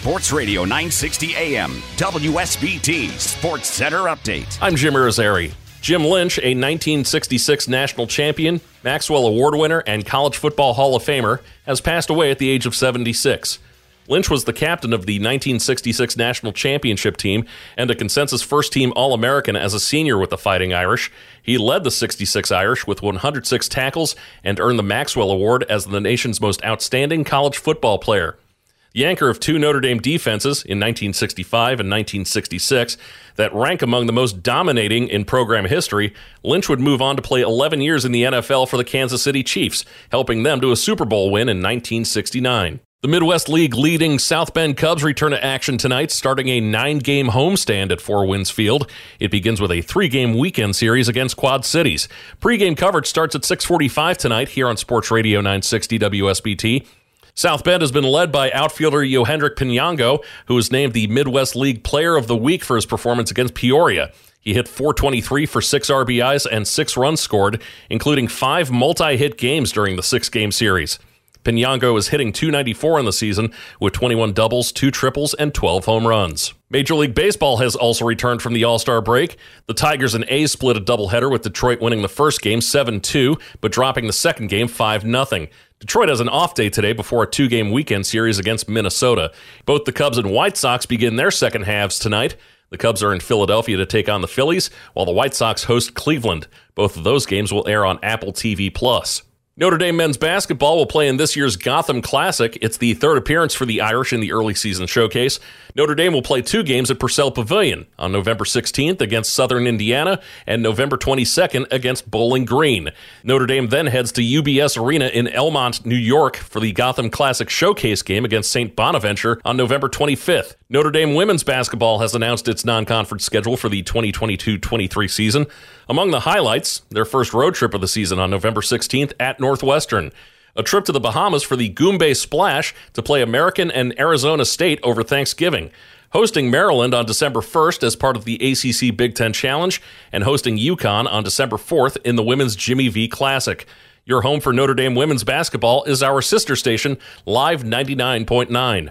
Sports Radio 960 AM, WSBT Sports Center Update. I'm Jim Irizarry. Jim Lynch, a 1966 national champion, Maxwell Award winner, and College Football Hall of Famer, has passed away at the age of 76. Lynch was the captain of the 1966 national championship team and a consensus first team All American as a senior with the Fighting Irish. He led the 66 Irish with 106 tackles and earned the Maxwell Award as the nation's most outstanding college football player. The anchor of two Notre Dame defenses in 1965 and 1966 that rank among the most dominating in program history, Lynch would move on to play 11 years in the NFL for the Kansas City Chiefs, helping them to a Super Bowl win in 1969. The Midwest League leading South Bend Cubs return to action tonight, starting a nine game homestand at Four Winds Field. It begins with a three game weekend series against Quad Cities. Pre-game coverage starts at 645 tonight here on Sports Radio 960 WSBT. South Bend has been led by outfielder Yohendrick Pinango, who was named the Midwest League Player of the Week for his performance against Peoria. He hit 423 for six RBIs and six runs scored, including five multi hit games during the six game series. Pinango is hitting 294 in the season with 21 doubles, two triples, and 12 home runs. Major League Baseball has also returned from the All Star break. The Tigers and A's split a doubleheader with Detroit winning the first game 7 2, but dropping the second game 5 0. Detroit has an off day today before a two game weekend series against Minnesota. Both the Cubs and White Sox begin their second halves tonight. The Cubs are in Philadelphia to take on the Phillies, while the White Sox host Cleveland. Both of those games will air on Apple TV Plus. Notre Dame men's basketball will play in this year's Gotham Classic. It's the third appearance for the Irish in the early season showcase. Notre Dame will play two games at Purcell Pavilion on November 16th against Southern Indiana and November 22nd against Bowling Green. Notre Dame then heads to UBS Arena in Elmont, New York for the Gotham Classic showcase game against St. Bonaventure on November 25th. Notre Dame women's basketball has announced its non conference schedule for the 2022 23 season. Among the highlights, their first road trip of the season on November 16th at Northwestern. A trip to the Bahamas for the Goombay Splash to play American and Arizona State over Thanksgiving. Hosting Maryland on December 1st as part of the ACC Big Ten Challenge, and hosting UConn on December 4th in the Women's Jimmy V Classic. Your home for Notre Dame women's basketball is our sister station, Live 99.9.